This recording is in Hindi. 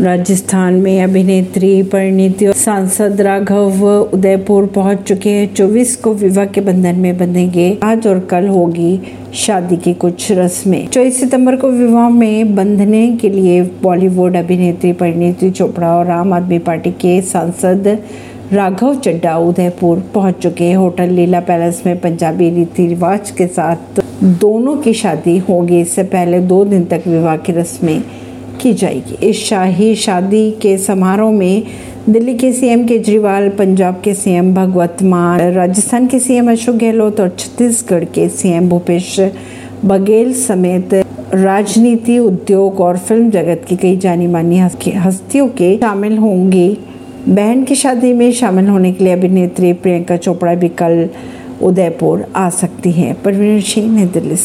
राजस्थान में अभिनेत्री, परिणीति और सांसद राघव उदयपुर पहुँच चुके हैं। 24 को विवाह के बंधन में बंधेंगे। आज और कल होगी शादी की कुछ रस्में। चौबीस सितंबर को विवाह में बंधने के लिए बॉलीवुड अभिनेत्री परिणीति चोपड़ा और आम आदमी पार्टी के सांसद राघव चड्डा उदयपुर पहुँच चुके हैं। होटल लीला पैलेस में पंजाबी रीति रिवाज के साथ दोनों की शादी होगी। इससे पहले दो दिन तक विवाह की रस्में की जाएगी। इस शाही शादी के समारोह में दिल्ली के सीएम केजरीवाल, पंजाब के सीएम भगवत मान, राजस्थान के सीएम अशोक गहलोत और छत्तीसगढ़ के सीएम भूपेश बघेल समेत राजनीति, उद्योग और फ़िल्म जगत की कई जानी मानी हस्तियों के शामिल होंगे। बहन की शादी में शामिल होने के लिए अभिनेत्री प्रियंका चोपड़ा भी कल उदयपुर आ सकती हैं। परवीन सिंह नई दिल्ली